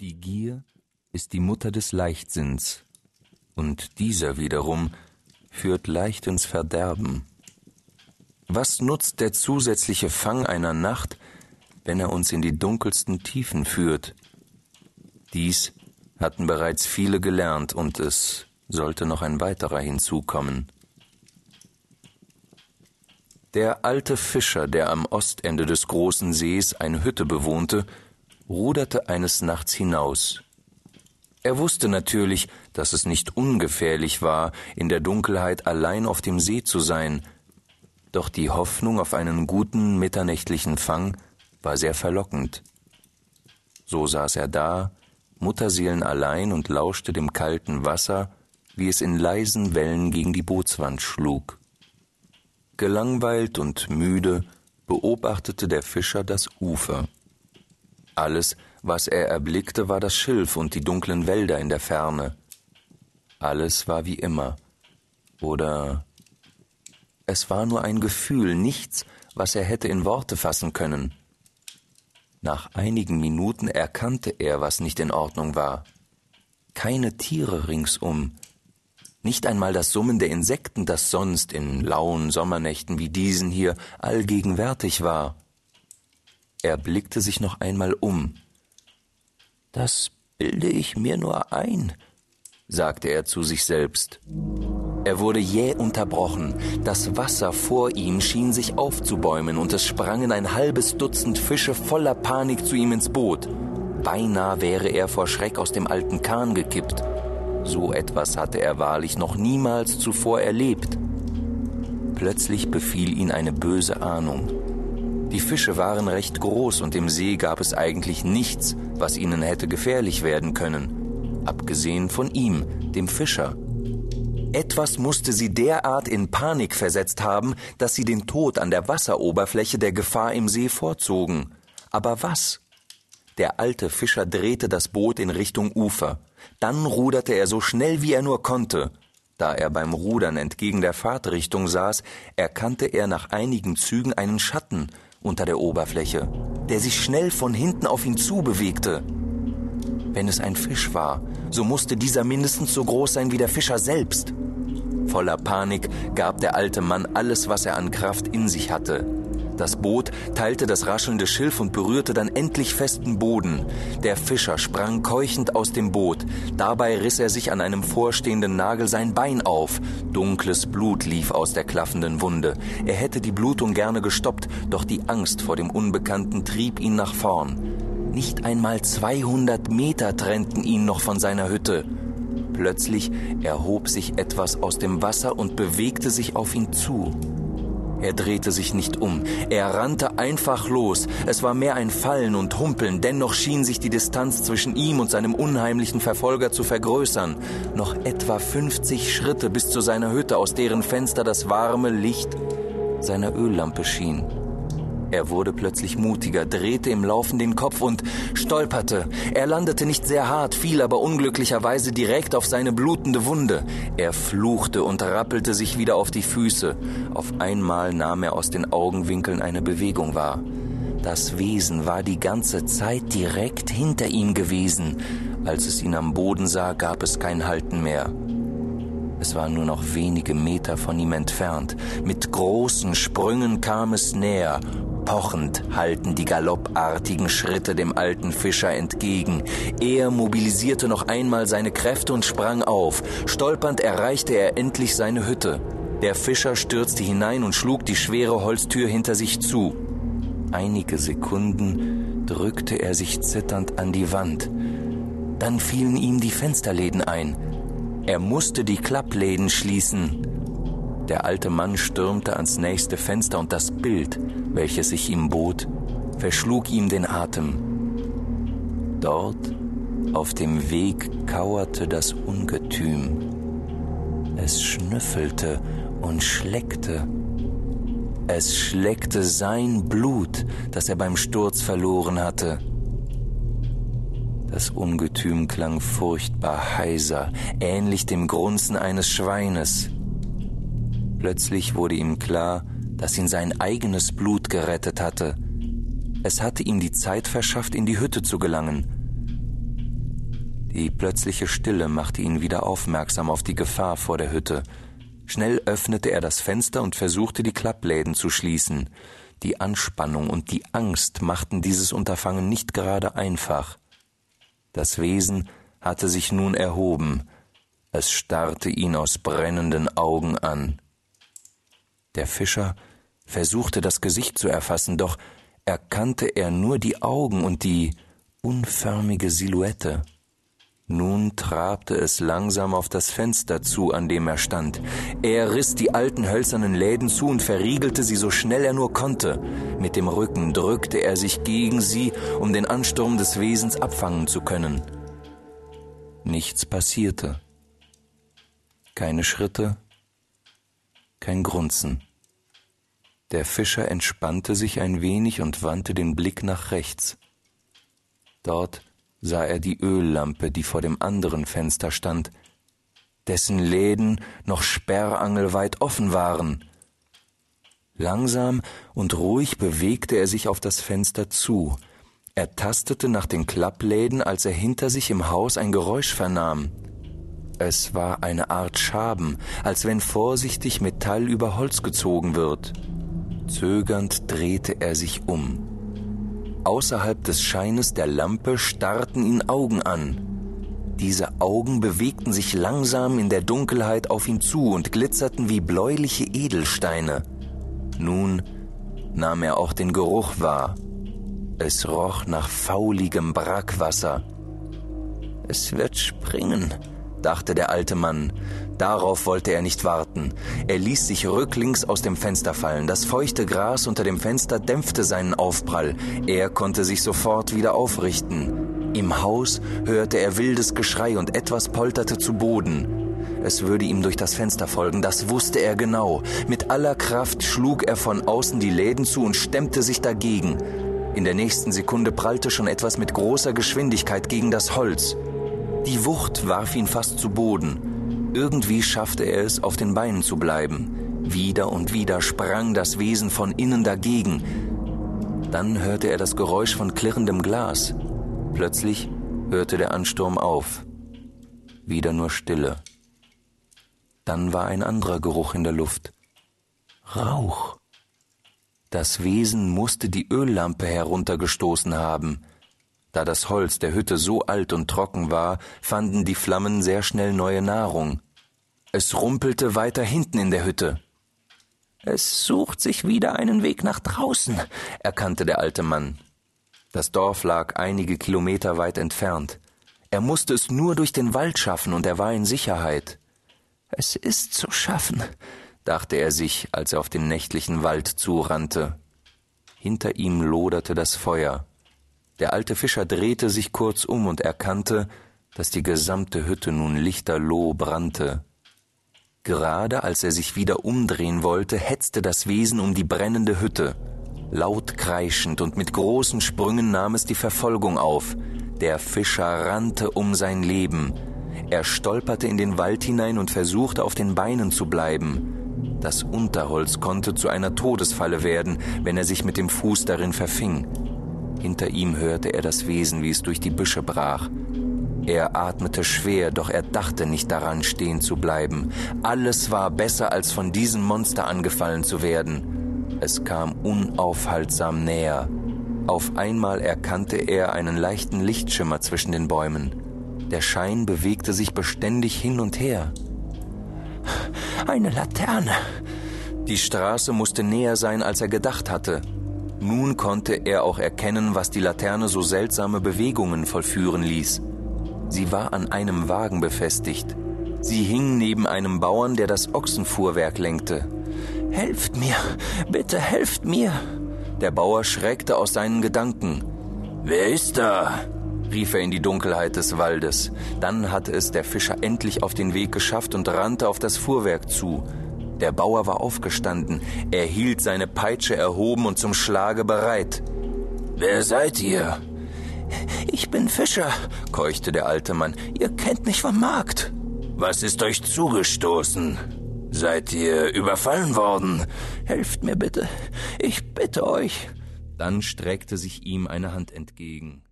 Die Gier ist die Mutter des Leichtsinns, und dieser wiederum führt leicht ins Verderben. Was nutzt der zusätzliche Fang einer Nacht, wenn er uns in die dunkelsten Tiefen führt? Dies hatten bereits viele gelernt, und es sollte noch ein weiterer hinzukommen. Der alte Fischer, der am Ostende des großen Sees eine Hütte bewohnte, ruderte eines Nachts hinaus. Er wusste natürlich, dass es nicht ungefährlich war, in der Dunkelheit allein auf dem See zu sein, doch die Hoffnung auf einen guten mitternächtlichen Fang war sehr verlockend. So saß er da, Mutterseelen allein und lauschte dem kalten Wasser, wie es in leisen Wellen gegen die Bootswand schlug. Gelangweilt und müde beobachtete der Fischer das Ufer. Alles, was er erblickte, war das Schilf und die dunklen Wälder in der Ferne. Alles war wie immer. Oder es war nur ein Gefühl, nichts, was er hätte in Worte fassen können. Nach einigen Minuten erkannte er, was nicht in Ordnung war. Keine Tiere ringsum, nicht einmal das Summen der Insekten, das sonst in lauen Sommernächten wie diesen hier allgegenwärtig war. Er blickte sich noch einmal um. Das bilde ich mir nur ein, sagte er zu sich selbst. Er wurde jäh unterbrochen. Das Wasser vor ihm schien sich aufzubäumen und es sprangen ein halbes Dutzend Fische voller Panik zu ihm ins Boot. Beinahe wäre er vor Schreck aus dem alten Kahn gekippt. So etwas hatte er wahrlich noch niemals zuvor erlebt. Plötzlich befiel ihn eine böse Ahnung. Die Fische waren recht groß und im See gab es eigentlich nichts, was ihnen hätte gefährlich werden können, abgesehen von ihm, dem Fischer. Etwas musste sie derart in Panik versetzt haben, dass sie den Tod an der Wasseroberfläche der Gefahr im See vorzogen. Aber was? Der alte Fischer drehte das Boot in Richtung Ufer. Dann ruderte er so schnell wie er nur konnte. Da er beim Rudern entgegen der Fahrtrichtung saß, erkannte er nach einigen Zügen einen Schatten unter der Oberfläche, der sich schnell von hinten auf ihn zubewegte. Wenn es ein Fisch war, so musste dieser mindestens so groß sein wie der Fischer selbst. Voller Panik gab der alte Mann alles, was er an Kraft in sich hatte. Das Boot teilte das raschelnde Schilf und berührte dann endlich festen Boden. Der Fischer sprang keuchend aus dem Boot. Dabei riss er sich an einem vorstehenden Nagel sein Bein auf. Dunkles Blut lief aus der klaffenden Wunde. Er hätte die Blutung gerne gestoppt, doch die Angst vor dem Unbekannten trieb ihn nach vorn. Nicht einmal 200 Meter trennten ihn noch von seiner Hütte. Plötzlich erhob sich etwas aus dem Wasser und bewegte sich auf ihn zu. Er drehte sich nicht um. Er rannte einfach los. Es war mehr ein Fallen und Humpeln, dennoch schien sich die Distanz zwischen ihm und seinem unheimlichen Verfolger zu vergrößern. Noch etwa 50 Schritte bis zu seiner Hütte, aus deren Fenster das warme Licht seiner Öllampe schien. Er wurde plötzlich mutiger, drehte im Laufen den Kopf und stolperte. Er landete nicht sehr hart, fiel aber unglücklicherweise direkt auf seine blutende Wunde. Er fluchte und rappelte sich wieder auf die Füße. Auf einmal nahm er aus den Augenwinkeln eine Bewegung wahr. Das Wesen war die ganze Zeit direkt hinter ihm gewesen. Als es ihn am Boden sah, gab es kein Halten mehr. Es war nur noch wenige Meter von ihm entfernt. Mit großen Sprüngen kam es näher Pochend halten die galoppartigen Schritte dem alten Fischer entgegen. Er mobilisierte noch einmal seine Kräfte und sprang auf. Stolpernd erreichte er endlich seine Hütte. Der Fischer stürzte hinein und schlug die schwere Holztür hinter sich zu. Einige Sekunden drückte er sich zitternd an die Wand. Dann fielen ihm die Fensterläden ein. Er musste die Klappläden schließen. Der alte Mann stürmte ans nächste Fenster und das Bild, welches sich ihm bot, verschlug ihm den Atem. Dort, auf dem Weg, kauerte das Ungetüm. Es schnüffelte und schleckte. Es schleckte sein Blut, das er beim Sturz verloren hatte. Das Ungetüm klang furchtbar heiser, ähnlich dem Grunzen eines Schweines. Plötzlich wurde ihm klar, dass ihn sein eigenes Blut gerettet hatte. Es hatte ihm die Zeit verschafft, in die Hütte zu gelangen. Die plötzliche Stille machte ihn wieder aufmerksam auf die Gefahr vor der Hütte. Schnell öffnete er das Fenster und versuchte die Klappläden zu schließen. Die Anspannung und die Angst machten dieses Unterfangen nicht gerade einfach. Das Wesen hatte sich nun erhoben, es starrte ihn aus brennenden Augen an. Der Fischer versuchte das Gesicht zu erfassen, doch erkannte er nur die Augen und die unförmige Silhouette. Nun trabte es langsam auf das Fenster zu, an dem er stand. Er riss die alten hölzernen Läden zu und verriegelte sie so schnell er nur konnte. Mit dem Rücken drückte er sich gegen sie, um den Ansturm des Wesens abfangen zu können. Nichts passierte. Keine Schritte, kein Grunzen. Der Fischer entspannte sich ein wenig und wandte den Blick nach rechts. Dort sah er die Öllampe, die vor dem anderen Fenster stand, dessen Läden noch sperrangelweit offen waren. Langsam und ruhig bewegte er sich auf das Fenster zu. Er tastete nach den Klappläden, als er hinter sich im Haus ein Geräusch vernahm. Es war eine Art Schaben, als wenn vorsichtig Metall über Holz gezogen wird. Zögernd drehte er sich um. Außerhalb des Scheines der Lampe starrten ihn Augen an. Diese Augen bewegten sich langsam in der Dunkelheit auf ihn zu und glitzerten wie bläuliche Edelsteine. Nun nahm er auch den Geruch wahr. Es roch nach fauligem Brackwasser. Es wird springen, dachte der alte Mann. Darauf wollte er nicht warten. Er ließ sich rücklings aus dem Fenster fallen. Das feuchte Gras unter dem Fenster dämpfte seinen Aufprall. Er konnte sich sofort wieder aufrichten. Im Haus hörte er wildes Geschrei und etwas polterte zu Boden. Es würde ihm durch das Fenster folgen, das wusste er genau. Mit aller Kraft schlug er von außen die Läden zu und stemmte sich dagegen. In der nächsten Sekunde prallte schon etwas mit großer Geschwindigkeit gegen das Holz. Die Wucht warf ihn fast zu Boden. Irgendwie schaffte er es, auf den Beinen zu bleiben. Wieder und wieder sprang das Wesen von innen dagegen. Dann hörte er das Geräusch von klirrendem Glas. Plötzlich hörte der Ansturm auf. Wieder nur Stille. Dann war ein anderer Geruch in der Luft. Rauch. Das Wesen musste die Öllampe heruntergestoßen haben. Da das Holz der Hütte so alt und trocken war, fanden die Flammen sehr schnell neue Nahrung. Es rumpelte weiter hinten in der Hütte. Es sucht sich wieder einen Weg nach draußen, erkannte der alte Mann. Das Dorf lag einige Kilometer weit entfernt. Er musste es nur durch den Wald schaffen und er war in Sicherheit. Es ist zu schaffen, dachte er sich, als er auf den nächtlichen Wald zurannte. Hinter ihm loderte das Feuer. Der alte Fischer drehte sich kurz um und erkannte, dass die gesamte Hütte nun lichterloh brannte. Gerade als er sich wieder umdrehen wollte, hetzte das Wesen um die brennende Hütte. Laut kreischend und mit großen Sprüngen nahm es die Verfolgung auf. Der Fischer rannte um sein Leben. Er stolperte in den Wald hinein und versuchte auf den Beinen zu bleiben. Das Unterholz konnte zu einer Todesfalle werden, wenn er sich mit dem Fuß darin verfing. Hinter ihm hörte er das Wesen, wie es durch die Büsche brach. Er atmete schwer, doch er dachte nicht daran, stehen zu bleiben. Alles war besser, als von diesem Monster angefallen zu werden. Es kam unaufhaltsam näher. Auf einmal erkannte er einen leichten Lichtschimmer zwischen den Bäumen. Der Schein bewegte sich beständig hin und her. Eine Laterne. Die Straße musste näher sein, als er gedacht hatte. Nun konnte er auch erkennen, was die Laterne so seltsame Bewegungen vollführen ließ. Sie war an einem Wagen befestigt. Sie hing neben einem Bauern, der das Ochsenfuhrwerk lenkte. Helft mir, bitte helft mir! Der Bauer schreckte aus seinen Gedanken. Wer ist da? rief er in die Dunkelheit des Waldes. Dann hatte es der Fischer endlich auf den Weg geschafft und rannte auf das Fuhrwerk zu. Der Bauer war aufgestanden, er hielt seine Peitsche erhoben und zum Schlage bereit. Wer seid ihr? Ich bin Fischer, keuchte der alte Mann. Ihr kennt mich vom Markt. Was ist euch zugestoßen? Seid ihr überfallen worden? Helft mir bitte. Ich bitte euch. Dann streckte sich ihm eine Hand entgegen.